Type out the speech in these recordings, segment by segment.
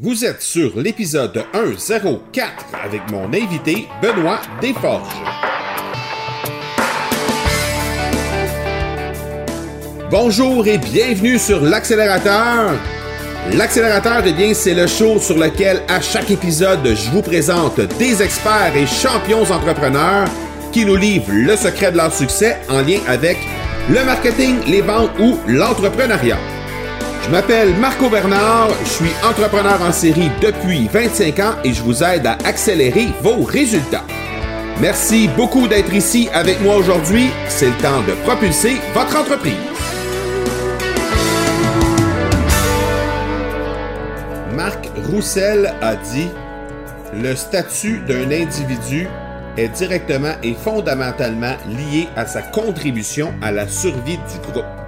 Vous êtes sur l'épisode 104 avec mon invité Benoît Desforges. Bonjour et bienvenue sur l'accélérateur. L'accélérateur, eh bien, c'est le show sur lequel à chaque épisode, je vous présente des experts et champions entrepreneurs qui nous livrent le secret de leur succès en lien avec le marketing, les ventes ou l'entrepreneuriat. Je m'appelle Marco Bernard, je suis entrepreneur en série depuis 25 ans et je vous aide à accélérer vos résultats. Merci beaucoup d'être ici avec moi aujourd'hui. C'est le temps de propulser votre entreprise. Marc Roussel a dit Le statut d'un individu est directement et fondamentalement lié à sa contribution à la survie du groupe.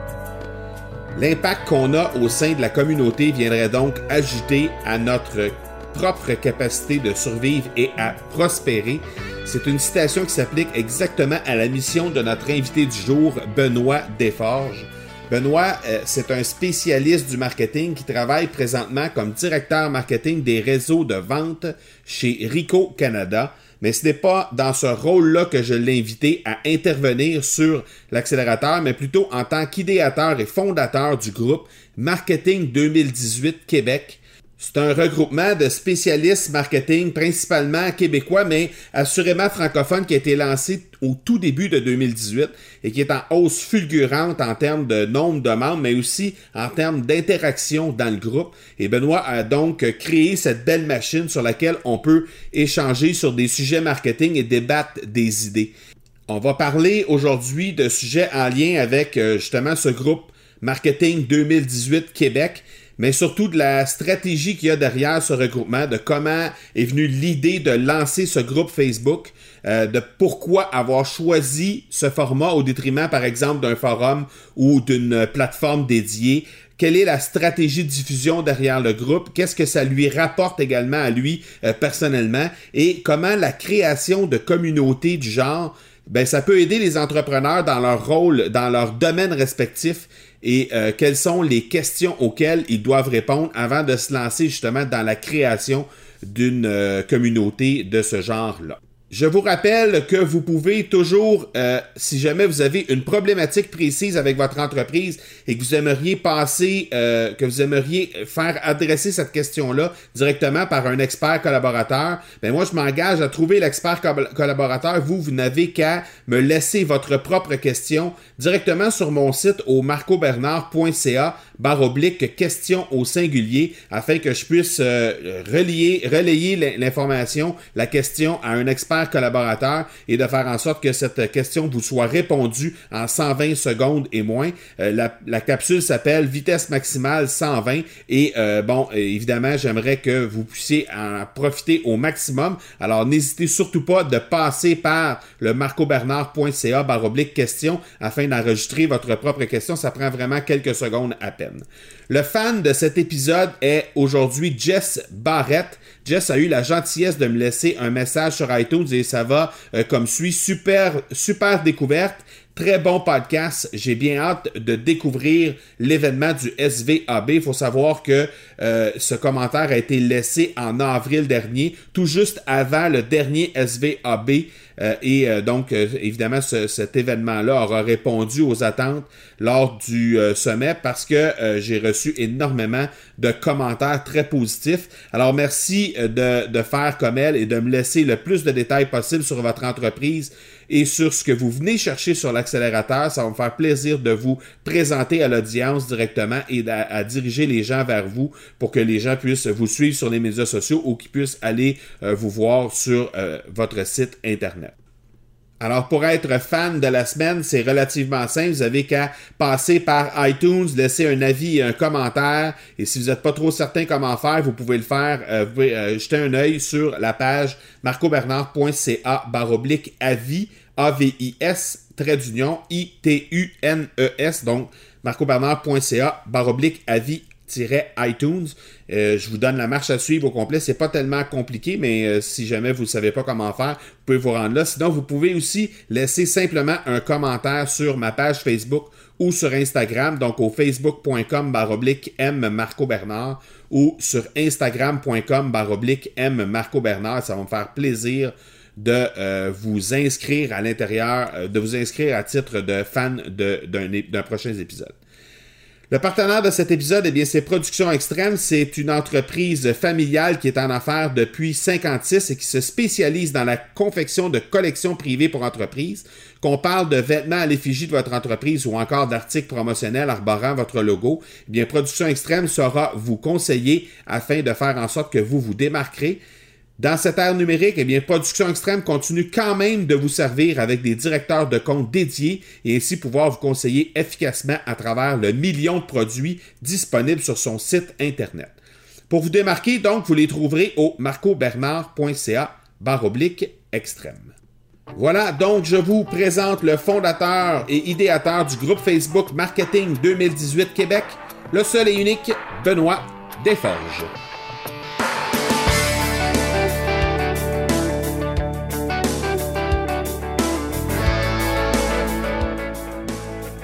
L'impact qu'on a au sein de la communauté viendrait donc ajouter à notre propre capacité de survivre et à prospérer. C'est une citation qui s'applique exactement à la mission de notre invité du jour, Benoît Desforges. Benoît, euh, c'est un spécialiste du marketing qui travaille présentement comme directeur marketing des réseaux de vente chez Rico Canada mais ce n'est pas dans ce rôle-là que je l'ai invité à intervenir sur l'accélérateur, mais plutôt en tant qu'idéateur et fondateur du groupe Marketing 2018 Québec, c'est un regroupement de spécialistes marketing, principalement québécois, mais assurément francophones, qui a été lancé au tout début de 2018 et qui est en hausse fulgurante en termes de nombre de membres, mais aussi en termes d'interaction dans le groupe. Et Benoît a donc créé cette belle machine sur laquelle on peut échanger sur des sujets marketing et débattre des idées. On va parler aujourd'hui de sujets en lien avec euh, justement ce groupe Marketing 2018 Québec mais surtout de la stratégie qu'il y a derrière ce regroupement, de comment est venue l'idée de lancer ce groupe Facebook, euh, de pourquoi avoir choisi ce format au détriment, par exemple, d'un forum ou d'une plateforme dédiée. Quelle est la stratégie de diffusion derrière le groupe? Qu'est-ce que ça lui rapporte également à lui euh, personnellement? Et comment la création de communautés du genre ben, ça peut aider les entrepreneurs dans leur rôle, dans leur domaine respectif et euh, quelles sont les questions auxquelles ils doivent répondre avant de se lancer justement dans la création d'une euh, communauté de ce genre-là? Je vous rappelle que vous pouvez toujours, euh, si jamais vous avez une problématique précise avec votre entreprise et que vous aimeriez passer, euh, que vous aimeriez faire adresser cette question-là directement par un expert collaborateur, ben moi je m'engage à trouver l'expert collaborateur. Vous, vous n'avez qu'à me laisser votre propre question directement sur mon site au marcobernard.ca barre oblique question au singulier afin que je puisse euh, relier, relayer l'information, la question à un expert collaborateur et de faire en sorte que cette question vous soit répondue en 120 secondes et moins. Euh, la, capsule s'appelle vitesse maximale 120 et euh, bon, évidemment, j'aimerais que vous puissiez en profiter au maximum. Alors, n'hésitez surtout pas de passer par le marcobernard.ca baroblique question afin d'enregistrer votre propre question. Ça prend vraiment quelques secondes à peine. Le fan de cet épisode est aujourd'hui Jess Barrett. Jess a eu la gentillesse de me laisser un message sur iTunes et ça va euh, comme suit. Super, super découverte. Très bon podcast. J'ai bien hâte de découvrir l'événement du SVAB. Il faut savoir que euh, ce commentaire a été laissé en avril dernier, tout juste avant le dernier SVAB. Euh, et euh, donc, évidemment, cet événement-là aura répondu aux attentes lors du sommet parce que j'ai reçu énormément de commentaires très positifs. Alors, merci de, de faire comme elle et de me laisser le plus de détails possible sur votre entreprise et sur ce que vous venez chercher sur l'accélérateur. Ça va me faire plaisir de vous présenter à l'audience directement et à, diriger les gens vers vous pour que les gens puissent vous suivre sur les médias sociaux ou qu'ils puissent aller euh, vous voir sur euh, votre site Internet. Alors, pour être fan de la semaine, c'est relativement simple. Vous avez qu'à passer par iTunes, laisser un avis et un commentaire. Et si vous n'êtes pas trop certain comment faire, vous pouvez le faire. Euh, euh, jeter un œil sur la page marcobernard.ca baroblique avis, A-V-I-S, trait d'union, I-T-U-N-E-S. Donc, marcobernard.ca baroblique avis iTunes. Euh, je vous donne la marche à suivre au complet. C'est pas tellement compliqué, mais euh, si jamais vous ne savez pas comment faire, vous pouvez vous rendre là. Sinon, vous pouvez aussi laisser simplement un commentaire sur ma page Facebook ou sur Instagram, donc au facebook.com baroblique M Marco Bernard ou sur instagram.com baroblique M Marco Bernard. Ça va me faire plaisir de euh, vous inscrire à l'intérieur, de vous inscrire à titre de fan d'un prochain épisode. Le partenaire de cet épisode, eh bien, c'est Productions Extrêmes. C'est une entreprise familiale qui est en affaires depuis 56 et qui se spécialise dans la confection de collections privées pour entreprises. Qu'on parle de vêtements à l'effigie de votre entreprise ou encore d'articles promotionnels arborant votre logo, eh bien, Productions Extrêmes saura vous conseiller afin de faire en sorte que vous vous démarquerez dans cette ère numérique, eh bien, Production Extrême continue quand même de vous servir avec des directeurs de compte dédiés et ainsi pouvoir vous conseiller efficacement à travers le million de produits disponibles sur son site Internet. Pour vous démarquer, donc, vous les trouverez au marcobernard.ca oblique extrême. Voilà, donc je vous présente le fondateur et idéateur du groupe Facebook Marketing 2018 Québec, le seul et unique Benoît Desforges.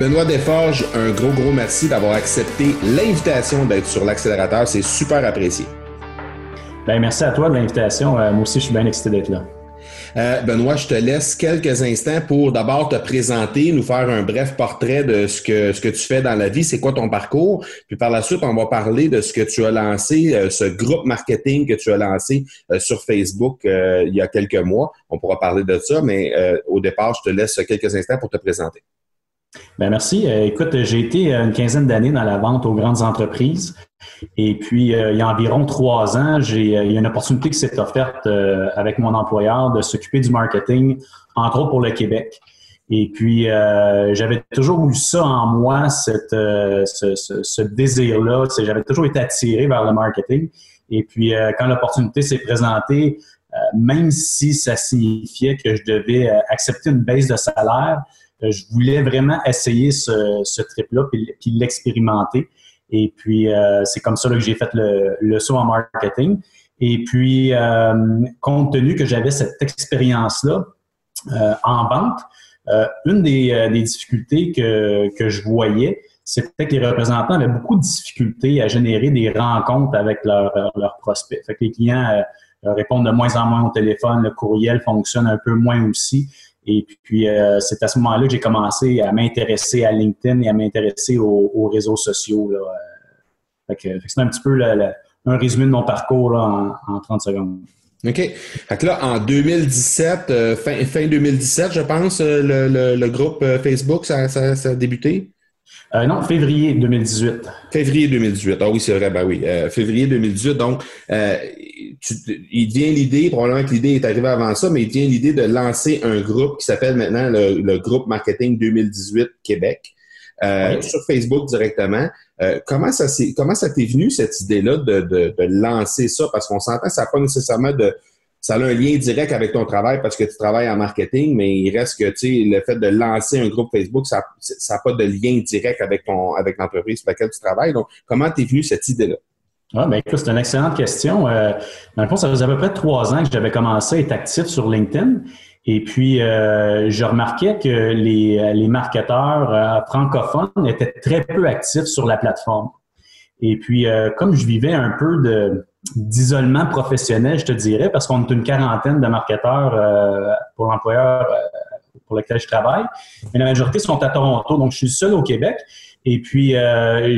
Benoît Desforges, un gros, gros merci d'avoir accepté l'invitation d'être sur l'accélérateur. C'est super apprécié. Bien, merci à toi de l'invitation. Euh, moi aussi, je suis bien excité d'être là. Euh, Benoît, je te laisse quelques instants pour d'abord te présenter, nous faire un bref portrait de ce que, ce que tu fais dans la vie, c'est quoi ton parcours? Puis par la suite, on va parler de ce que tu as lancé, euh, ce groupe marketing que tu as lancé sur Facebook il y a quelques mois. On pourra parler de ça, mais au départ, je te laisse quelques instants pour te présenter. Ben merci. Euh, écoute, j'ai été euh, une quinzaine d'années dans la vente aux grandes entreprises. Et puis, euh, il y a environ trois ans, il y a une opportunité qui s'est offerte avec mon employeur de s'occuper du marketing, entre autres pour le Québec. Et puis, j'avais toujours eu ça en moi, ce, ce, désir-là. J'avais toujours été attiré vers le marketing. Et puis, quand l'opportunité s'est présentée, même si ça signifiait que je devais accepter une baisse de salaire, je voulais vraiment essayer ce, trip-là puis, l'expérimenter. Et puis, euh, c'est comme ça que j'ai fait le, saut en marketing. Et puis, euh, compte tenu que j'avais cette expérience-là en vente, une des, difficultés que, je voyais, c'était que les représentants avaient beaucoup de difficultés à générer des rencontres avec leurs leur prospects. Fait que les clients répondent de moins en moins au téléphone, le courriel fonctionne un peu moins aussi. Et puis, euh, c'est à ce moment-là que j'ai commencé à m'intéresser à LinkedIn et à m'intéresser aux, réseaux sociaux. Là. Euh. Fait que, c'est un petit peu un résumé de mon parcours en, 30 secondes. OK. Fait que là, en 2017, euh, fin, fin 2017, je pense, le, groupe Facebook, ça, ça, ça a débuté? Euh, non, février 2018. Février 2018. Ah oui, c'est vrai, ben oui. Euh, février 2018. Donc, euh, il vient l'idée, probablement que l'idée est arrivée avant ça, mais il vient l'idée de lancer un groupe qui s'appelle maintenant le, groupe Marketing 2018 Québec. sur Facebook directement. comment ça comment ça t'est venu cette idée-là de, de, de, lancer ça? Parce qu'on s'entend, ça n'a pas nécessairement de, ça a un lien direct avec ton travail parce que tu travailles en marketing, mais il reste que, tu sais, le fait de lancer un groupe Facebook, ça n'a pas de lien direct avec ton, avec l'entreprise pour laquelle tu travailles. Donc, comment t'es venu cette idée-là? Ah, ben écoute, c'est une excellente question. Euh, dans le fond, ça faisait à peu près trois ans que j'avais commencé à être actif sur LinkedIn. Et puis, euh, je remarquais que les, les marketeurs euh, francophones étaient très peu actifs sur la plateforme. Et puis, euh, comme je vivais un peu de, d'isolement professionnel, je te dirais, parce qu'on est une quarantaine de marketeurs euh, pour l'employeur euh, pour lequel je travaille, mais la majorité sont à Toronto, donc je suis seul au Québec. Et puis,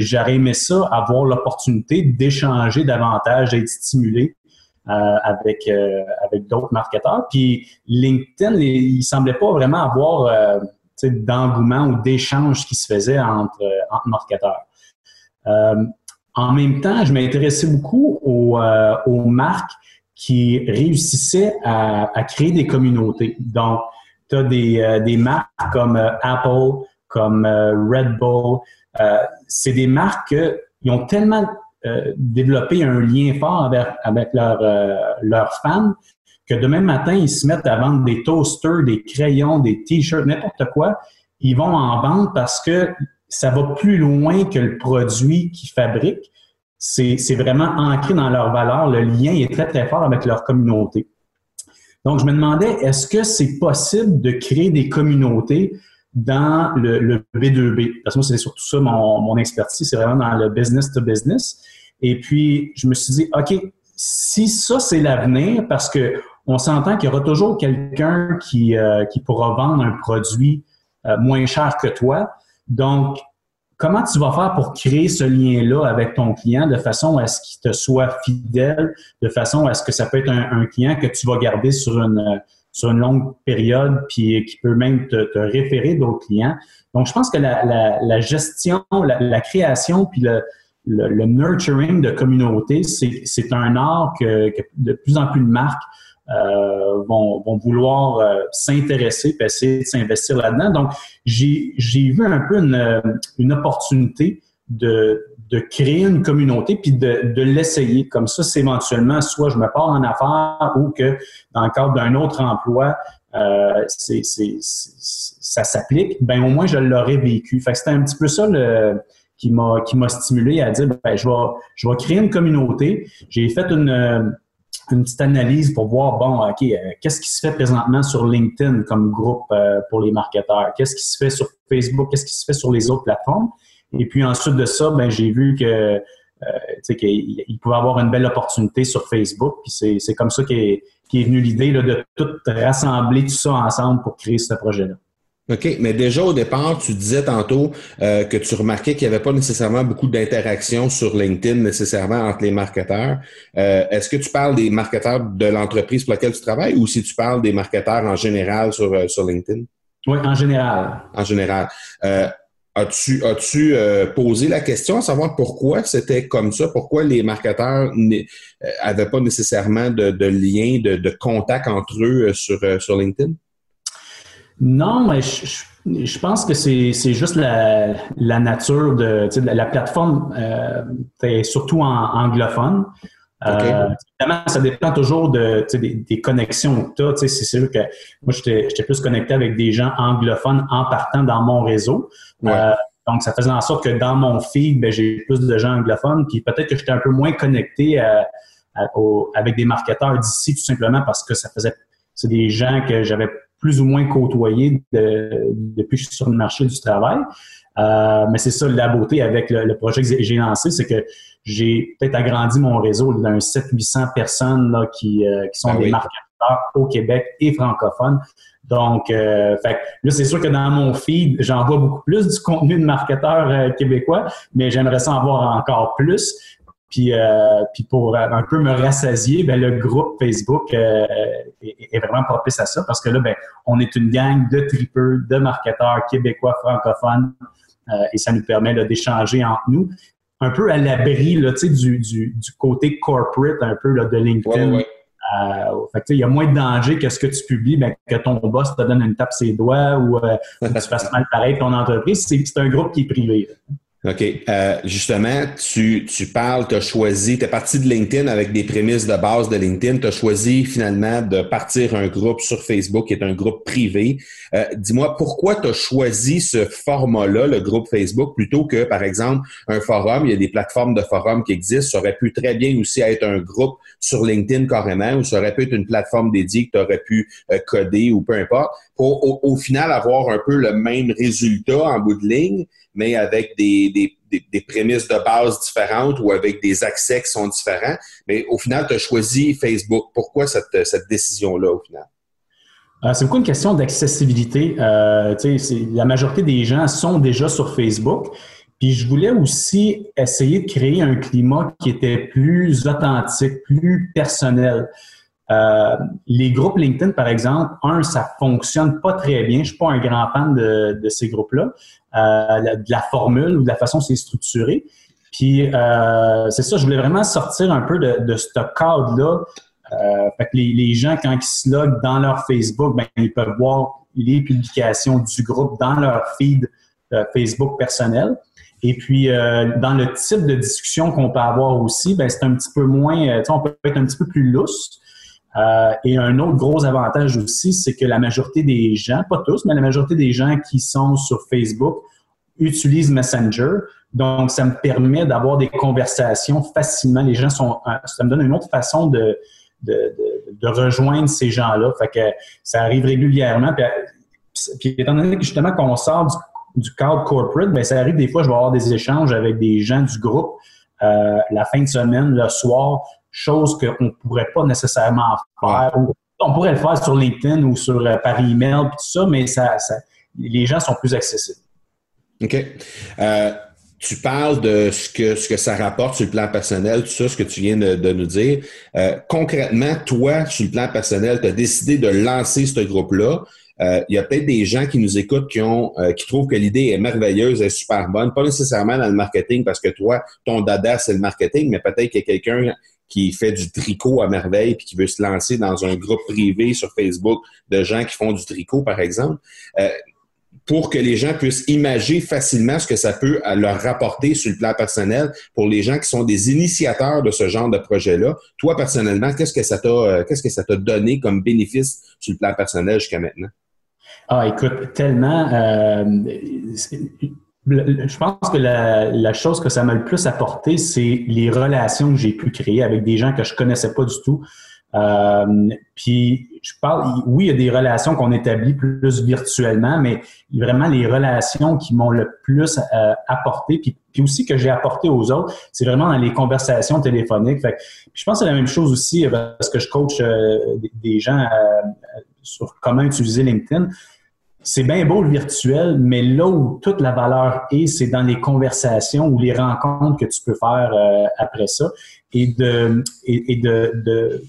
j'aurais aimé ça, avoir l'opportunité d'échanger davantage, d'être stimulé avec, avec d'autres marketeurs. Puis, LinkedIn, il, il semblait pas vraiment avoir d'engouement ou d'échange qui se faisait entre marketeurs. En même temps, je m'intéressais beaucoup aux, euh, aux, marques qui réussissaient à, à, créer des communautés. Donc, tu as des, euh, des marques comme euh, Apple, comme Red Bull. c'est des marques qui ont tellement développé un lien fort avec, avec leurs fans que demain matin, ils se mettent à vendre des toasters, des crayons, des t-shirts, n'importe quoi. Ils vont en vendre parce que ça va plus loin que le produit qu'ils fabriquent. c'est vraiment ancré dans leurs valeurs. Le lien est très, très fort avec leur communauté. Donc, je me demandais, est-ce que c'est possible de créer des communautés dans le, B2B? Parce que moi, c'est surtout ça mon, mon expertise, c'est vraiment dans le business to business. Et puis, je me suis dit, OK, si ça, c'est l'avenir, parce que on s'entend qu'il y aura toujours quelqu'un qui, euh, qui pourra vendre un produit euh, moins cher que toi. Donc, comment tu vas faire pour créer ce lien-là avec ton client de façon à ce qu'il te soit fidèle, de façon à ce que ça peut être un, client que tu vas garder sur une, longue période, puis qui peut même te, référer d'autres clients? Donc, je pense que la, gestion, la, création, puis le, le, nurturing de communauté, c'est un art que, que, de plus en plus de marques euh, vont, vont, vouloir euh, s'intéresser et essayer de s'investir là-dedans. Donc, j'ai vu un peu une, une opportunité de, de, créer une communauté puis de, de l'essayer. Comme ça, c'est éventuellement soit je me pars en affaires ou que dans le cadre d'un autre emploi, euh, ça s'applique, ben au moins je l'aurais vécu. Fait que c'était un petit peu ça le, qui m'a qui m'a stimulé à dire ben, je vais je vais créer une communauté. J'ai fait une une petite analyse pour voir, bon, OK, euh, qu'est-ce qui se fait présentement sur LinkedIn comme groupe euh, pour les marketeurs? Qu'est-ce qui se fait sur Facebook? Qu'est-ce qui se fait sur les autres plateformes? Et puis ensuite de ça, ben, j'ai vu que euh, qu'il pouvait avoir une belle opportunité sur Facebook. Puis c'est comme ça qu'est est venue l'idée de tout rassembler tout ça ensemble pour créer ce projet-là. OK, mais déjà au départ, tu disais tantôt euh, que tu remarquais qu'il n'y avait pas nécessairement beaucoup d'interaction sur LinkedIn nécessairement entre les marketeurs. Euh, est-ce que tu parles des marketeurs de l'entreprise pour laquelle tu travailles ou si tu parles des marketeurs en général sur, euh, sur LinkedIn? Oui, en général. En général. As-tu as-tu posé la question à savoir pourquoi c'était comme ça? Pourquoi les marketeurs n'avaient pas nécessairement de, de lien, de, de contact entre eux sur, sur LinkedIn? Non, mais je, pense que c'est juste la, la, nature de, la plateforme, euh, surtout en anglophone. Euh, évidemment, ça dépend toujours de, des, des, connexions que tu as. C'est sûr que moi, j'étais plus connecté avec des gens anglophones en partant dans mon réseau. Euh, donc, ça faisait en sorte que dans mon feed, ben, j'ai plus de gens anglophones. Puis peut-être que j'étais un peu moins connecté avec des marketeurs d'ici, tout simplement parce que ça faisait c'est des gens que j'avais plus ou moins côtoyé depuis que je suis sur le marché du travail. Euh, mais c'est ça la beauté avec le, projet que j'ai lancé, c'est que j'ai peut-être agrandi mon réseau d'un 700-800 personnes là, qui, euh, qui sont ah des marketeurs au Québec et francophones. Donc, euh, fait, là, c'est sûr que dans mon feed, j'en vois beaucoup plus du contenu de marketeurs québécois, mais j'aimerais ça en voir encore plus. Puis, euh, puis pour un peu me rassasier, ben, le groupe Facebook euh, est, vraiment propice à ça parce que là, ben, on est une gang de tripeurs, de marketeurs québécois francophones euh, et ça nous permet d'échanger entre nous. Un peu à l'abri du, du, du côté corporate un peu là, de LinkedIn. fait il y a moins de danger que ce que tu publies, ben, que ton boss te donne une tape ses doigts ou que tu fasses mal pareil ton entreprise. C'est un groupe qui est privé. OK. Euh, justement, tu, tu parles, tu as choisi, tu es parti de LinkedIn avec des prémices de base de LinkedIn. Tu as choisi finalement de partir un groupe sur Facebook qui est un groupe privé. Euh, dis-moi, pourquoi tu as choisi ce format-là, le groupe Facebook, plutôt que, par exemple, un forum? Il y a des plateformes de forum qui existent. Ça aurait pu très bien aussi être un groupe sur LinkedIn carrément, ou ça aurait pu être une plateforme dédiée que tu aurais pu euh, coder ou peu importe, pour au, final avoir un peu le même résultat en bout de ligne mais avec des, des, des, prémices de base différentes ou avec des accès qui sont différents. Mais au final, tu as choisi Facebook. Pourquoi cette, cette décision-là au final? Euh, c'est beaucoup une question d'accessibilité. Euh, la majorité des gens sont déjà sur Facebook. Puis je voulais aussi essayer de créer un climat qui était plus authentique, plus personnel. Euh, les groupes LinkedIn, par exemple, un, ça fonctionne pas très bien. Je suis pas un grand fan de, ces groupes-là, euh, de la formule ou de la façon c'est structuré. Puis euh, c'est ça, je voulais vraiment sortir un peu de, de ce cadre-là. Fait que les, gens, quand ils se loguent dans leur Facebook, ben, ils peuvent voir les publications du groupe dans leur feed Facebook personnel. Et puis, dans le type de discussion qu'on peut avoir aussi, ben, c'est un petit peu moins, on peut être un petit peu plus lousse. Euh, et un autre gros avantage aussi, c'est que la majorité des gens, pas tous, mais la majorité des gens qui sont sur Facebook utilisent Messenger. Donc, ça me permet d'avoir des conversations facilement. Les gens sont, ça me donne une autre façon de, de, de, rejoindre ces gens-là. Fait que ça arrive régulièrement. Puis, étant donné que justement qu'on sort du, du cadre corporate, bien, ça arrive des fois, je vais avoir des échanges avec des gens du groupe euh, la fin de semaine, le soir, chose qu'on ne pourrait pas nécessairement faire. On pourrait le faire sur LinkedIn ou sur euh, par email, tout ça, mais ça, les gens sont plus accessibles. OK. Euh, tu parles de ce que, ce que ça rapporte sur le plan personnel, tout ça, ce que tu viens de, nous dire. concrètement, toi, sur le plan personnel, tu as décidé de lancer ce groupe-là. Euh, il y a peut-être des gens qui nous écoutent qui ont euh, qui trouvent que l'idée est merveilleuse, est super bonne, pas nécessairement dans le marketing parce que toi, ton dada, c'est le marketing, mais peut-être qu'il y a quelqu'un qui fait du tricot à merveille puis qui veut se lancer dans un groupe privé sur Facebook de gens qui font du tricot, par exemple. Euh, pour que les gens puissent imaginer facilement ce que ça peut leur rapporter sur le plan personnel pour les gens qui sont des initiateurs de ce genre de projet-là. Toi, personnellement, qu'est-ce que ça t'a, qu'est-ce que ça t'a donné comme bénéfice sur le plan personnel jusqu'à maintenant? Ah, écoute, tellement. Euh, je pense que la, chose que ça m'a le plus apporté, c'est les relations que j'ai pu créer avec des gens que je connaissais pas du tout. Euh, puis je parle, oui, il y a des relations qu'on établit plus virtuellement, mais vraiment les relations qui m'ont le plus euh, apporté, puis, puis, aussi que j'ai apporté aux autres, c'est vraiment dans les conversations téléphoniques. Fait, je pense que c'est la même chose aussi parce que je coach des gens sur comment utiliser LinkedIn c'est bien beau le virtuel, mais là où toute la valeur est, c'est dans les conversations ou les rencontres que tu peux faire euh, après ça et de, et, de, de,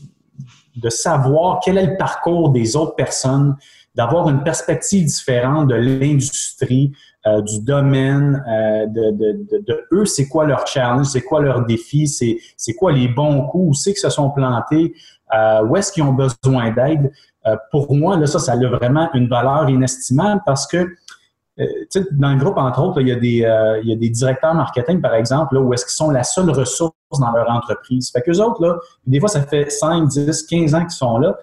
de, savoir quel est le parcours des autres personnes, d'avoir une perspective différente de l'industrie, euh, du domaine, euh, de, de, de, eux, c'est quoi leur challenge, c'est quoi leur défi, c'est, quoi les bons coups, où c'est qu'ils se sont plantés, où est-ce qu'ils ont besoin d'aide. Euh, pour moi, là, ça, ça a vraiment une valeur inestimable parce que euh, dans le groupe, entre autres, il, y a des, euh, il y a des directeurs marketing, par exemple, là, où est-ce qu'ils sont la seule ressource dans leur entreprise. Fait qu'eux autres, là, des fois, ça fait 5, 10, 15 ans qu'ils sont là.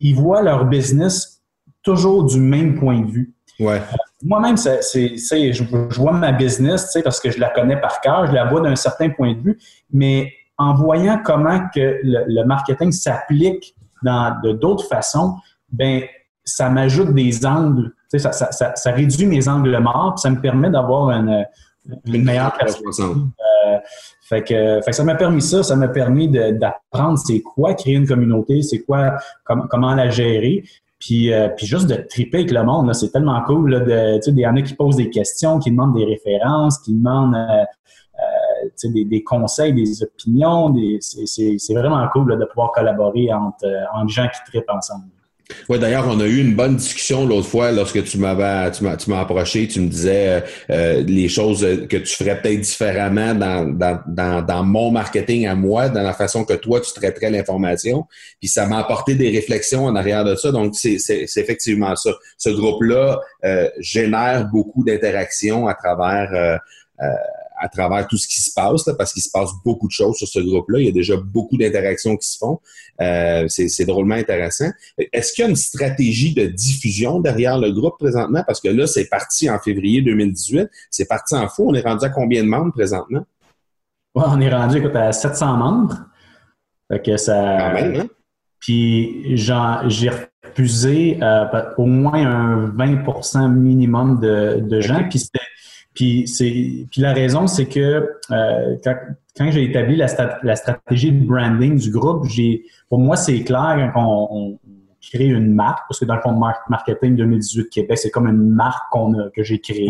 Ils voient leur business toujours du même point de vue. Ouais. Moi-même, c'est, je, je vois ma business, parce que je la connais par cœur, je la vois d'un certain point de vue, mais en voyant comment que le, le marketing s'applique d'autres façons, ben ça m'ajoute des angles, ça, ça, ça, ça, réduit mes angles morts, puis ça me permet d'avoir une, une, meilleure perspective. Euh, fait, que, fait que ça m'a permis ça, ça m'a permis d'apprendre c'est quoi créer une communauté, c'est quoi, comment la gérer. Puis, euh, puis juste de triper avec le monde, c'est tellement cool. Là, de, il y en a qui posent des questions, qui demandent des références, qui demandent euh des, conseils, des opinions. c'est vraiment cool de pouvoir collaborer entre, entre gens qui tripent ensemble. Oui, d'ailleurs, on a eu une bonne discussion l'autre fois lorsque tu m'avais tu m'as approché, tu me disais euh, euh, les choses que tu ferais peut-être différemment dans, dans, dans, mon marketing à moi, dans la façon que toi tu traiterais l'information. Puis ça m'a apporté des réflexions en arrière de ça. Donc, c'est effectivement ça. Ce groupe-là euh, génère beaucoup d'interactions à travers à travers tout ce qui se passe, parce qu'il se passe beaucoup de choses sur ce groupe-là. Il y a déjà beaucoup d'interactions qui se font. Euh, c'est drôlement intéressant. Est-ce qu'il y a une stratégie de diffusion derrière le groupe présentement? Parce que là, c'est parti en février 2018. C'est parti en fou. On est rendu à combien de membres présentement? on est rendu à 700 membres. Fait que ça... Hein? Puis j'ai refusé euh, au moins un 20% minimum de, de gens. Puis c'était puis, c'est, puis la raison, c'est que euh, quand, j'ai établi la, la, stratégie de branding du groupe, j'ai, pour moi, c'est clair quand on, crée une marque, parce que dans le fond, Marketing 2018 Québec, c'est comme une marque qu'on a, que j'ai créée.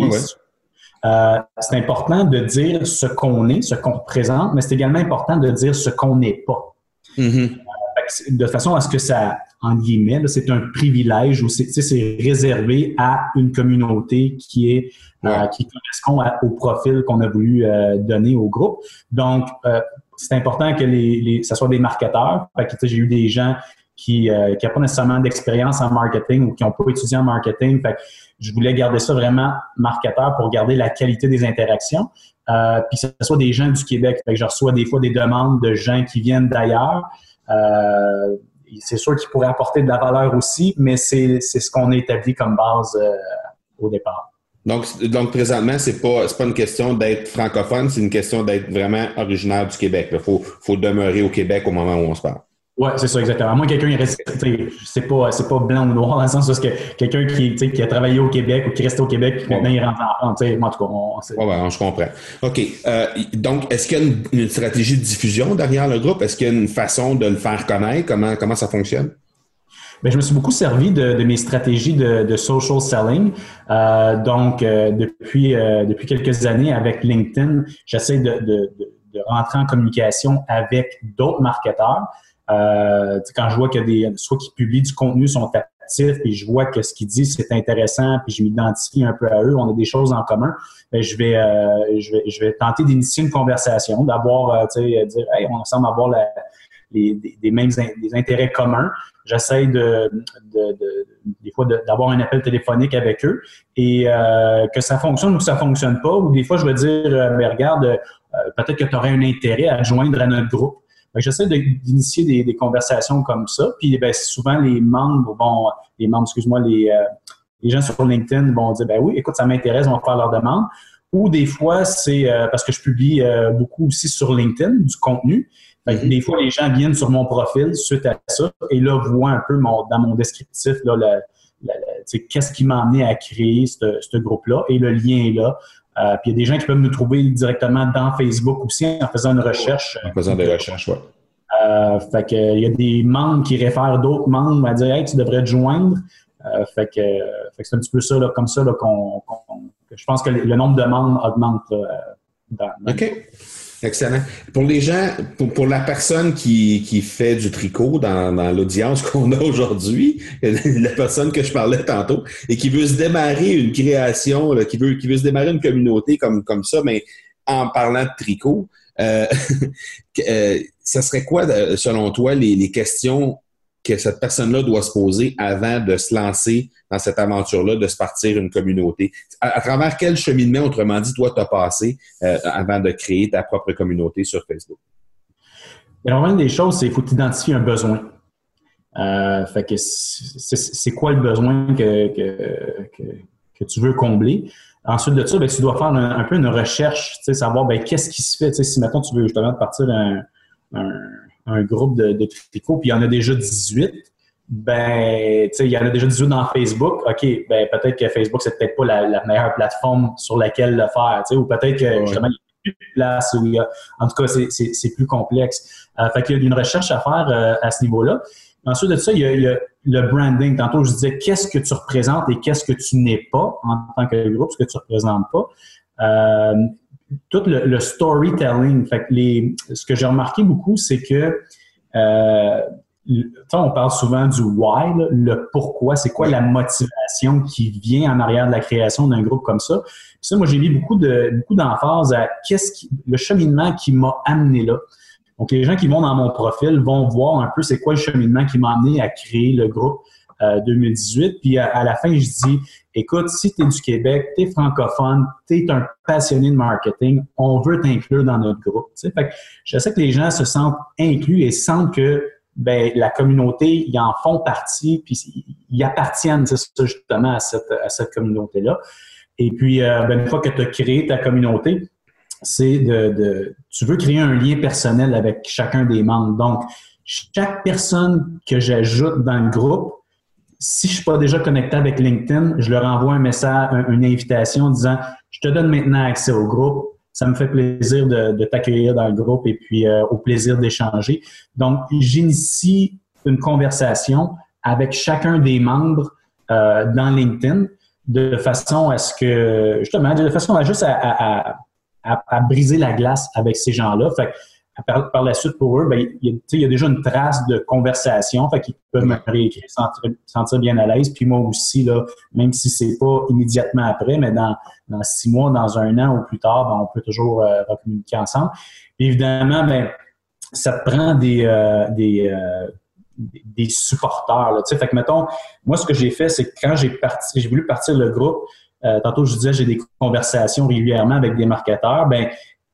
Euh, c'est important de dire ce qu'on est, ce qu'on représente, mais c'est également important de dire ce qu'on n'est pas. Mm-hmm. Euh, de façon à ce que ça, en guillemets, c'est un privilège ou c'est réservé à une communauté qui est euh, qui correspond au profil qu'on a voulu euh, donner au groupe. Donc, euh, c'est important que les, les, ça soit des marketeurs. j'ai eu des gens qui n'ont pas nécessairement d'expérience en marketing ou qui n'ont pas étudié en marketing. Fait je voulais garder ça vraiment marketeur pour garder la qualité des interactions. Euh, puis que ce soit des gens du Québec. Fait que je reçois des fois des demandes de gens qui viennent d'ailleurs. Euh, c'est sûr qu'ils pourraient apporter de la valeur aussi, mais c'est ce qu'on a établi comme base euh, au départ. Donc, donc présentement, c'est pas pas une question d'être francophone, c'est une question d'être vraiment originaire du Québec. Il faut, faut demeurer au Québec au moment où on se parle. Oui, c'est ça, exactement. Moi, quelqu'un, c'est pas, c'est pas blanc ou noir, dans le sens où que quelqu'un qui, qui a travaillé au Québec ou qui reste au Québec, puis maintenant il rentre en France, en tout cas, on, ouais, je comprends. OK. Euh, donc, est-ce qu'il y a une, stratégie de diffusion derrière le groupe? Est-ce qu'il y a une façon de le faire connaître? Comment, comment ça fonctionne? Bien, je me suis beaucoup servi de, de mes stratégies de, de social selling. Euh, donc, euh, depuis, depuis quelques années, avec LinkedIn, j'essaie de, de, de, rentrer en communication avec d'autres marketeurs. Euh, quand je vois qu'il y a des, soit qui publient du contenu, sont actifs, et je vois que ce qu'ils disent c'est intéressant, puis je m'identifie un peu à eux, on a des choses en commun, ben je vais, euh, je vais, je vais tenter d'initier une conversation, d'avoir, euh, tu sais, dire, hey, on semble avoir la, les, des, mêmes des intérêts communs. J'essaie de, de, de, des fois d'avoir un appel téléphonique avec eux et euh, que ça fonctionne ou que ça fonctionne pas. Ou des fois, je vais dire, euh, mais regarde, euh, peut-être que tu aurais un intérêt à joindre à notre groupe. J'essaie d'initier des, des, conversations comme ça. Puis ben, souvent, les membres, bon, les membres, excuse-moi, les, euh, les gens sur LinkedIn vont dire, ben oui, écoute, ça m'intéresse, on va faire leur demande. Ou des fois, c'est euh, parce que je publie euh, beaucoup aussi sur LinkedIn du contenu. Mm-hmm. Des fois, les gens viennent sur mon profil suite à ça et là, voient un peu mon, dans mon descriptif là, qu'est-ce qui m'a amené à créer ce groupe-là et le lien est là. Euh, puis il y a des gens qui peuvent nous trouver directement dans Facebook aussi en faisant une recherche. En faisant des recherches, oui. Euh, fait que, il y a des membres qui réfèrent d'autres membres à dire Hey, tu devrais te joindre. Euh, fait que, c'est un petit peu ça, là, comme ça, là, qu'on, je pense que le nombre de membres augmente. dans, OK. Excellent. Pour les gens, pour, pour la personne qui, qui fait du tricot dans, dans l'audience qu'on a aujourd'hui, la personne que je parlais tantôt, et qui veut se démarrer une création, qui veut qui veut se démarrer une communauté comme comme ça, mais en parlant de tricot, euh, euh, ça serait quoi, selon toi, les, les questions que cette personne-là doit se poser avant de se lancer dans cette aventure-là, de se partir une communauté? À, travers quel cheminement, autrement dit, toi, tu as passé euh, avant de créer ta propre communauté sur Facebook? Alors, une des choses, c'est qu'il faut identifier un besoin. Euh, fait que c'est quoi le besoin que, que, tu veux combler? Ensuite de ça, ben, tu dois faire un, peu une recherche, savoir ben, qu'est-ce qui se fait? si, maintenant tu veux justement partir un, un groupe de, de tricot, puis il y en a déjà 18, ben, tu sais, il y en a déjà 18 dans Facebook. OK, ben, peut-être que Facebook, c'est peut-être pas la, meilleure plateforme sur laquelle le faire, tu sais, ou peut-être que, justement, il y a plus de place, ou il y a, en tout cas, c'est plus complexe. Euh, fait qu'il y a une recherche à faire euh, à ce niveau-là. Ensuite de ça, il y, a, il y, a, le branding. Tantôt, je disais qu'est-ce que tu représentes et qu'est-ce que tu n'es pas en tant que groupe, ce que tu représentes pas. Euh, tout le, storytelling. Fait que ce que j'ai remarqué beaucoup, c'est que euh, on parle souvent du why, le pourquoi, c'est quoi la motivation qui vient en arrière de la création d'un groupe comme ça. Puis ça, moi, j'ai mis beaucoup de beaucoup d'emphase à qu'est-ce le cheminement qui m'a amené là. Donc, les gens qui vont dans mon profil vont voir un peu c'est quoi le cheminement qui m'a amené à créer le groupe. 2018. Euh, Puis à, la fin, je dis, écoute, si tu es du Québec, tu es francophone, tu es un passionné de marketing, on veut t'inclure dans notre groupe. Fait que je sais que les gens se sentent inclus et sentent que ben, la communauté, ils en font partie, puis ils appartiennent justement à cette, à cette communauté-là. Et puis, euh, ben, une fois que tu as créé ta communauté, c'est de, de, tu veux créer un lien personnel avec chacun des membres. Donc, chaque personne que j'ajoute dans le groupe, si je suis pas déjà connecté avec LinkedIn, je leur envoie un message, une invitation disant je te donne maintenant accès au groupe. Ça me fait plaisir de, t'accueillir dans le groupe et puis euh, au plaisir d'échanger. Donc, j'initie une conversation avec chacun des membres euh, dans LinkedIn de façon à ce que, justement, de façon à juste à, à briser la glace avec ces gens-là. Fait par, la suite, pour eux, ben, il, y a, déjà une trace de conversation, fait qu'ils peuvent me réécrire, sentir, sentir bien à l'aise. Puis moi aussi, là, même si c'est pas immédiatement après, mais dans, dans six mois, dans un an ou plus tard, ben, on peut toujours euh, communiquer ensemble. évidemment, ben, ça te prend des, euh, des, euh, des supporters. Là, fait que, mettons, moi, ce que j'ai fait, c'est que quand j'ai parti, j'ai voulu partir le groupe, euh, tantôt, je disais, j'ai des conversations régulièrement avec des marketeurs. Ben,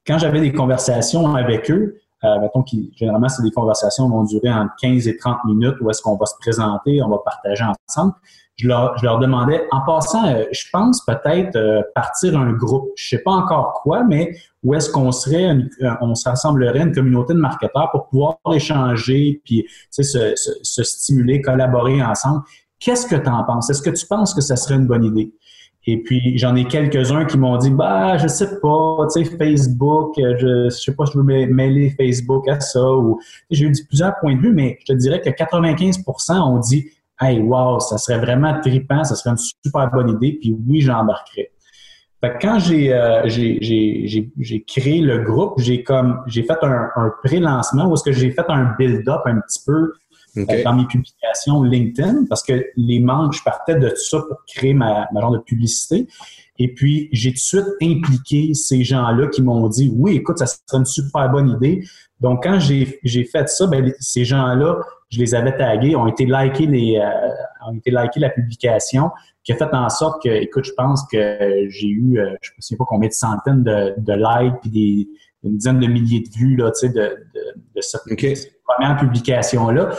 quand j'avais des conversations avec eux, euh, mettons qui généralement c'est des conversations qui vont durer entre 15 et 30 minutes où est-ce qu'on va se présenter, on va partager ensemble. Je leur, je leur demandais, en passant, euh, je pense peut-être euh, partir un groupe, je sais pas encore quoi, mais où est-ce qu'on serait, on se rassemblerait une communauté de marketeurs pour pouvoir échanger, puis se, se, se stimuler, collaborer ensemble. Qu'est-ce que tu en penses? Est-ce que tu penses que ça serait une bonne idée? Et puis, j'en ai quelques-uns qui m'ont dit, bah, je sais pas, tu sais, Facebook, je, je sais pas, je veux mêler Facebook à ça. Ou j'ai eu plusieurs points de vue, mais je te dirais que 95% ont dit, hey, wow, ça serait vraiment trippant, ça serait une super bonne idée. Puis oui, j'embarquerais. Fait que quand j'ai euh, créé le groupe, j'ai comme j'ai fait un, un pré-lancement où est-ce que j'ai fait un build-up un petit peu euh, dans mes publications LinkedIn parce que les membres, je partais de ça pour créer ma, ma genre de publicité. Et puis, j'ai tout de suite impliqué ces gens-là qui m'ont dit Oui, écoute, ça serait une super bonne idée. Donc, quand j'ai fait ça, ben, ces gens-là, je les avais tagués, ont été likés les, euh, ont été likés la publication, qui a fait en sorte que, écoute, je pense que j'ai eu, euh, je ne sais pas combien de centaines de, de likes puis des une dizaine de milliers de vues là, de, de, de cette première publication-là.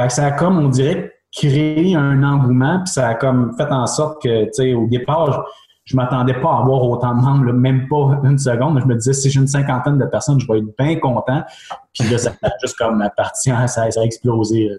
Fait que ça a comme, on dirait, créé un engouement, puis ça a comme fait en sorte que, tu sais, au départ, je, ne m'attendais pas à avoir autant de membres, même pas une seconde. Je me disais, si j'ai une cinquantaine de personnes, je vais être bien content. Puis là, ça juste comme partie, ça, ça a explosé.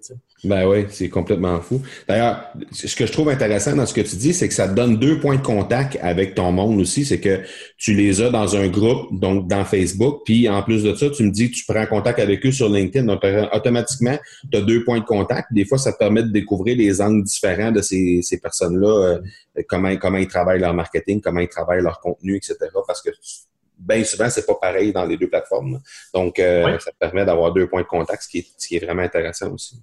Ben oui, c'est complètement fou. D'ailleurs, ce que je trouve intéressant dans ce que tu dis, c'est que ça te donne deux points de contact avec ton monde aussi. C'est que tu les as dans un groupe, donc dans Facebook, puis en plus de ça, tu me dis que tu prends contact avec eux sur LinkedIn. Donc, automatiquement, tu as deux points de contact. Des fois, ça te permet de découvrir les angles différents de ces, ces personnes-là, euh, comment, comment ils travaillent leur marketing, comment ils travaillent leur contenu, etc. Parce que bien souvent, c'est pas pareil dans les deux plateformes. Donc, euh, ça permet d'avoir deux points de contact, ce qui est, ce qui est vraiment intéressant aussi.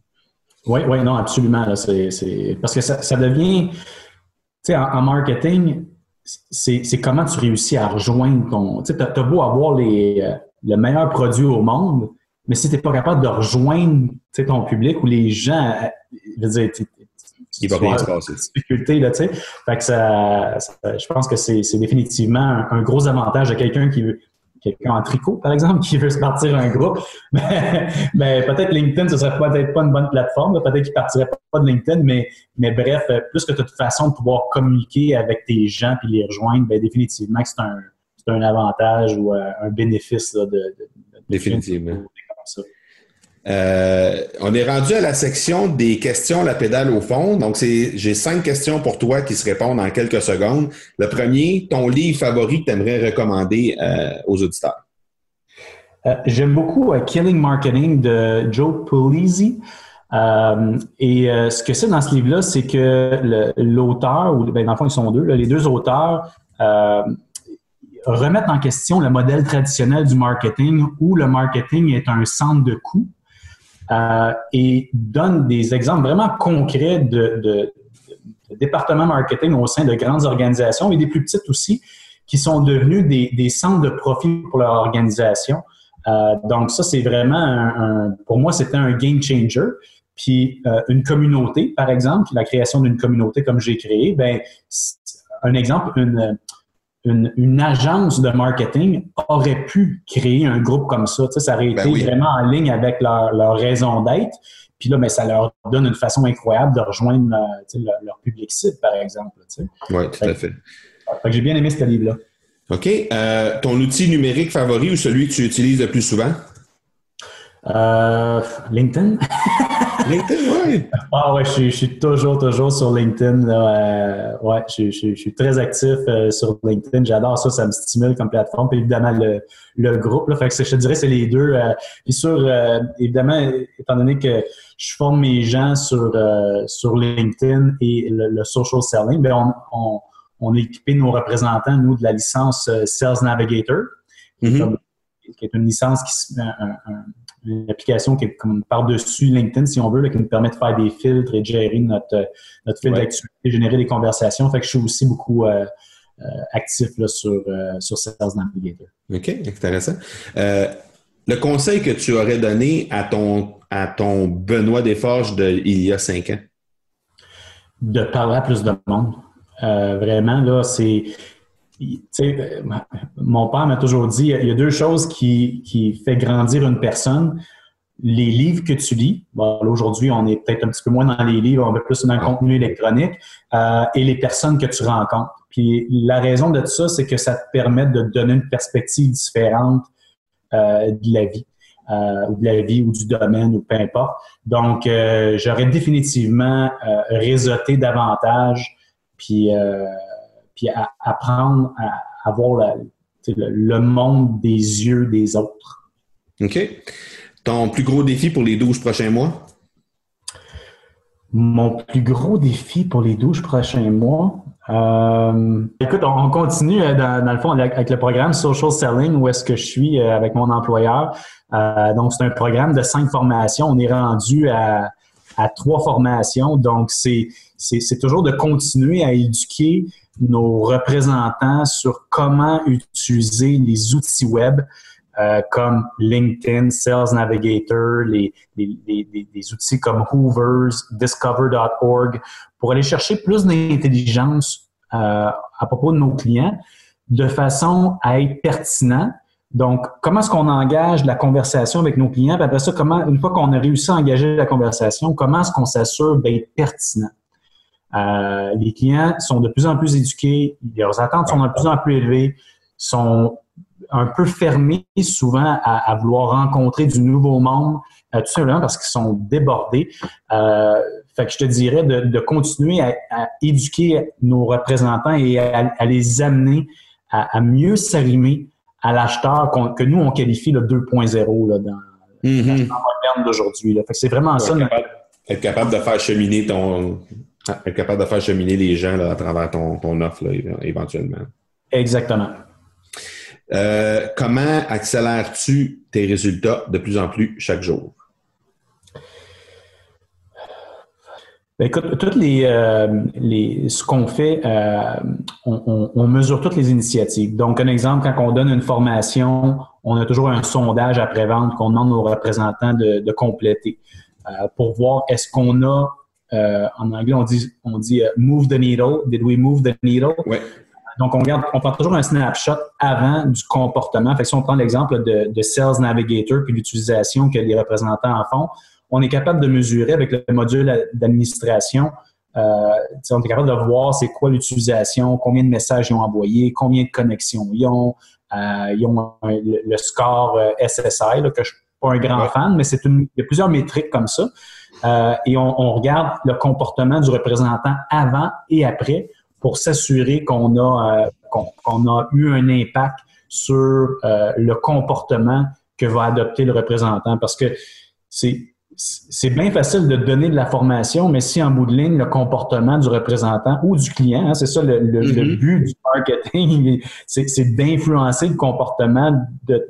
Oui, oui, non, absolument. Parce que ça, ça devient, tu sais, en, marketing, c'est comment tu réussis à rejoindre ton. Tu sais, beau avoir les, euh, le meilleur produit au monde, mais si tu n'es pas capable de rejoindre ton public ou les gens, euh, je veux dire, il va rien se passer. Difficulté, là, tu sais. Fait que ça, je pense que c'est définitivement un, un, gros avantage de quelqu'un qui veut, quelqu'un en tricot, par exemple, qui veut se partir un groupe, mais, mais peut-être LinkedIn, ce serait peut-être pas une bonne plateforme, peut-être qu'il partirait pas de LinkedIn, mais, mais bref, plus que de façon de pouvoir communiquer avec tes gens puis les rejoindre, ben définitivement c'est un, un avantage ou euh, un bénéfice de, de, Définitivement. Euh, on est rendu à la section des questions la pédale au fond. Donc, j'ai cinq questions pour toi qui se répondent en quelques secondes. Le premier, ton livre favori que tu aimerais recommander euh, aux auditeurs? Euh, j'aime beaucoup Killing Marketing de Joe Pulizzi. et ce que c'est dans ce livre-là, c'est que l'auteur, ou ben, dans le fond, ils sont deux, les deux auteurs remettent en question le modèle traditionnel du marketing où le marketing est un centre de coût euh, et donne des exemples vraiment concrets de, départements marketing au sein de grandes organisations et des plus petites aussi, qui sont devenus des, des centres de profit pour leur organisation. Euh, donc ça, c'est vraiment, un, pour moi, c'était un game changer. Puis euh, une communauté, par exemple, la création d'une communauté comme j'ai créé, ben un exemple, une, une, agence de marketing aurait pu créer un groupe comme ça. Tu sais, ça aurait ben été vraiment en ligne avec leur, leur raison d'être. Puis là, mais ben, ça leur donne une façon incroyable de rejoindre tu sais, leur, public cible, par exemple. Tu sais. Oui, tout à fait. j'ai bien aimé ce livre-là. OK. Euh, ton outil numérique favori ou celui que tu utilises le plus souvent? Euh, LinkedIn. LinkedIn, oui. Ah ouais, je, suis toujours, toujours sur LinkedIn. Euh, ouais, je, suis très actif euh, sur LinkedIn. J'adore ça, ça me stimule comme plateforme. Puis évidemment, le, le groupe. Là, fait que je te dirais c'est les deux. Euh, puis sur, évidemment, étant donné que je forme mes gens sur, sur LinkedIn et le, social selling, bien, on, on, on, a équipé nos représentants, nous, de la licence Sales Navigator, mm-hmm. qui, est une licence qui un, un une application qui est comme par-dessus LinkedIn, si on veut, qui nous permet de faire des filtres et de gérer notre, notre fil d'actualité, générer des conversations. Fait que je suis aussi beaucoup euh, euh, actif là, sur, euh, sur Sales Navigator. OK, intéressant. le conseil que tu aurais donné à ton, à ton Benoît Desforges de, il y a cinq ans? De parler à plus de monde. vraiment, là, c'est mon père m'a toujours dit, il y a deux choses qui, qui fait grandir une personne. Les livres que tu lis, aujourd'hui, on est peut-être un petit peu moins dans les livres, on est plus dans le contenu électronique, euh, et les personnes que tu rencontres. Puis la raison de ça, c'est que ça te permet de donner une perspective différente euh, de la vie. Euh, ou de la vie ou du domaine ou peu importe. Donc, j'aurais définitivement réseauté davantage, puis, puis apprendre à, voir le, monde des yeux des autres. OK. Ton plus gros défi pour les 12 prochains mois? Mon plus gros défi pour les 12 prochains mois? Euh, écoute, on, continue euh, dans, le fond avec le programme Social Selling où est-ce que je suis euh, avec mon employeur. donc, c'est un programme de cinq formations. On est rendu à, à trois formations. Donc, c'est, c'est, toujours de continuer à éduquer nos représentants sur comment utiliser les outils web comme LinkedIn, Sales Navigator, les outils comme Hoovers, Discover.org pour aller chercher plus d'intelligence euh, à propos de nos clients de façon à être pertinent. Donc, comment est-ce qu'on engage la conversation avec nos clients? Puis après ça, comment, une fois qu'on a réussi à engager la conversation, comment est-ce qu'on s'assure d'être pertinent? Euh, les clients sont de plus en plus éduqués, leurs attentes sont de plus en plus élevées, sont un peu fermés souvent à, vouloir rencontrer du nouveau monde, euh, tout simplement parce qu'ils sont débordés. Euh, fait que je te dirais de, continuer à, éduquer nos représentants et à, les amener à, mieux s'arrimer à l'acheteur que nous, on qualifie le 2.0 là, dans, mm d'aujourd'hui. Fait que c'est vraiment ça. Être capable, de faire cheminer ton... Être capable de faire cheminer les gens là, à travers ton, ton offre, éventuellement. Exactement. Euh, comment accélères-tu tes résultats de plus en plus chaque jour? Ben, écoute, toutes les, euh, les ce qu'on fait, euh, on, mesure toutes les initiatives. Donc, un exemple, quand on donne une formation, on a toujours un sondage après-vente qu'on demande aux représentants de, compléter euh, pour voir est-ce qu'on a, en anglais, on dit, on dit move the needle. Did we move the needle? Donc, on regarde, on prend toujours un snapshot avant du comportement. Fait que si on prend l'exemple de, de Sales Navigator puis l'utilisation que les représentants en font, on est capable de mesurer avec le module d'administration. Euh, on est capable de voir c'est quoi l'utilisation, combien de messages ils ont envoyés, combien de connexions ils ont. Euh, ils ont le, score euh, SSI, là, que je ne suis pas un grand fan, mais c'est une, il y a plusieurs métriques comme ça. Euh, et on, regarde le comportement du représentant avant et après pour s'assurer qu'on a, euh, qu'on, a eu un impact sur le comportement que va adopter le représentant. Parce que c'est c'est bien facile de donner de la formation, mais si en bout de ligne, le comportement du représentant ou du client, hein, c'est ça le, mm-hmm. but du marketing, c'est d'influencer le comportement de,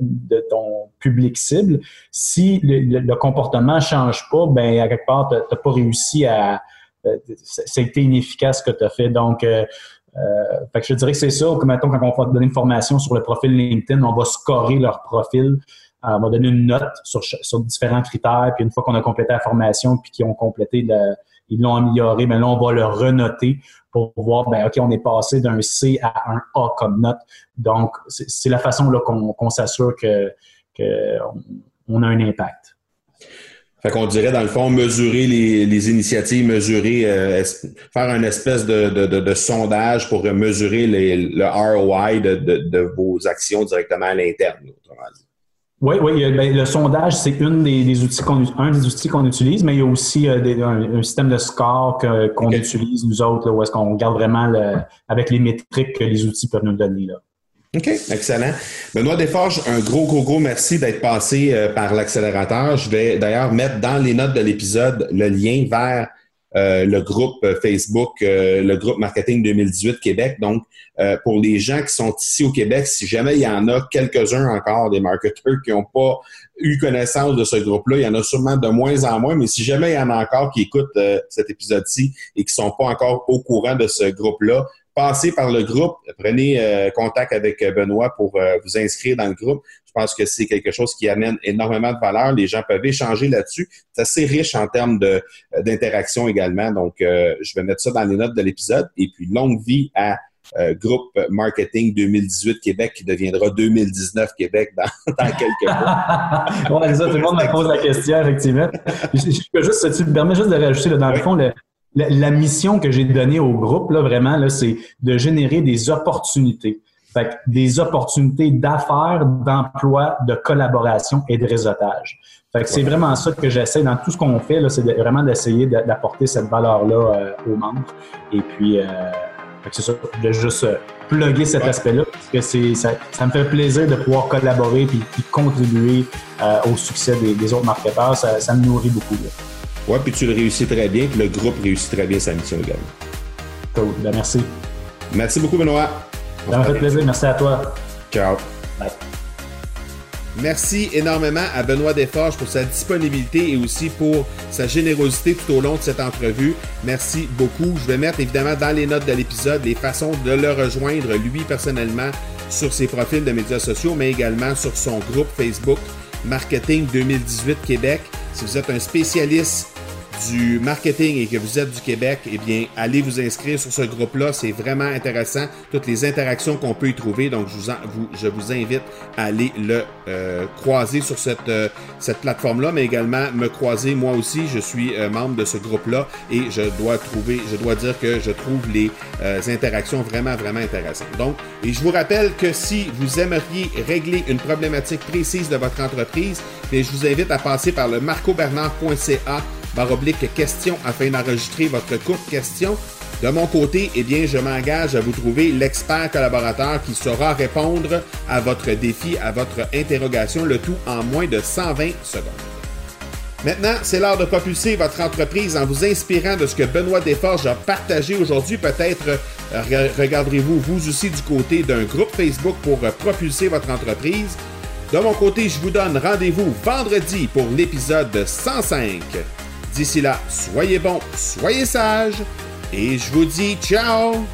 ton public cible. Si le, comportement ne change pas, ben à quelque part, tu n'as pas réussi à... Euh, C'était inefficace ce que tu as fait. Donc, euh, euh, fait que je dirais que c'est ça. Comme mettons, quand on va donner une formation sur le profil LinkedIn, on va scorer leur profil on va donner une note sur, différents critères, puis une fois qu'on a complété la formation, puis qu'ils ont complété, ils l'ont amélioré, mais là, on va le renoter pour voir, ben OK, on est passé d'un C à un A comme note. Donc, c'est la façon là qu'on s'assure que, on a un impact. Fait qu'on dirait, dans le fond, mesurer les, initiatives, mesurer, euh, faire un espèce de, sondage pour mesurer le ROI de, vos actions directement à l'interne, oui, oui. Ben, le sondage, c'est une des, outils qu'on un des outils qu'on utilise, mais il y a aussi euh, un, système de score qu'on utilise nous autres, où est-ce qu'on regarde vraiment avec les métriques que les outils peuvent nous donner. Là. OK, excellent. Benoît Desforges, un gros, gros, gros merci d'être passé euh, par l'accélérateur. Je vais d'ailleurs mettre dans les notes de l'épisode le lien vers euh, le groupe Facebook, le groupe Marketing 2018 Québec. Donc, euh, pour les gens qui sont ici au Québec, si jamais il y en a quelques-uns encore des marketeurs qui n'ont pas eu connaissance de ce groupe-là, il y en a sûrement de moins en moins, mais si jamais il y en a encore qui écoutent euh, cet épisode-ci et qui sont pas encore au courant de ce groupe-là, passez par le groupe, prenez euh, contact avec Benoît pour vous inscrire dans le groupe. Je pense que c'est quelque chose qui amène énormément de valeur. Les gens peuvent échanger là-dessus. C'est assez riche en termes d'interaction également. Donc, je vais mettre ça dans les notes de l'épisode. Et puis, longue vie à euh, groupe marketing 2018 Québec qui deviendra 2019 Québec dans, quelques mois. c'est ça, tout le monde me pose la question, effectivement. je, peux juste, tu me permets juste de rajouter, dans le fond, la, mission que j'ai donnée au groupe, là, vraiment, là, c'est de générer des opportunités. Fait des opportunités d'affaires, d'emploi, de collaboration et de réseautage. Fait que c'est vraiment ça que j'essaie dans tout ce qu'on fait, c'est vraiment d'essayer d'apporter cette valeur-là euh, aux membres. Et puis, euh, c'est ça, de juste euh, plugger cet aspect-là, parce que c'est, ça, ça, me fait plaisir de pouvoir collaborer puis, contribuer au succès des, autres marketeurs. Ça, ça, me nourrit beaucoup. Oui, puis tu le réussis très bien, puis le groupe réussit très bien sa mission également. Cool, ben, merci. Merci beaucoup, Benoît. Ça m'a fait plaisir. Merci à toi. Ciao. Bye. Merci énormément à Benoît Desforges pour sa disponibilité et aussi pour sa générosité tout au long de cette entrevue. Merci beaucoup. Je vais mettre évidemment dans les notes de l'épisode les façons de le rejoindre lui personnellement sur ses profils de médias sociaux, mais également sur son groupe Facebook Marketing 2018 Québec. Si vous êtes un spécialiste du marketing et que vous êtes du Québec, eh bien, allez vous inscrire sur ce groupe-là. C'est vraiment intéressant. Toutes les interactions qu'on peut y trouver. Donc, je vous, je vous invite à aller le euh, croiser sur cette, euh, cette plateforme-là, mais également me croiser moi aussi. Je suis euh, membre de ce groupe-là et je dois trouver, je dois dire que je trouve les interactions vraiment, vraiment intéressantes. Donc, et je vous rappelle que si vous aimeriez régler une problématique précise de votre entreprise, je vous invite à passer par le marcobernard.ca baroblique question afin d'enregistrer votre courte question. De mon côté, eh bien, je m'engage à vous trouver l'expert collaborateur qui saura répondre à votre défi, à votre interrogation, le tout en moins de 120 secondes. Maintenant, c'est l'heure de propulser votre entreprise en vous inspirant de ce que Benoît Desforges a partagé aujourd'hui. Peut-être euh, regarderez-vous vous aussi du côté d'un groupe Facebook pour propulser votre entreprise. De mon côté, je vous donne rendez-vous vendredi pour l'épisode 105. D'ici là, soyez bons, soyez sages, et je vous dis ciao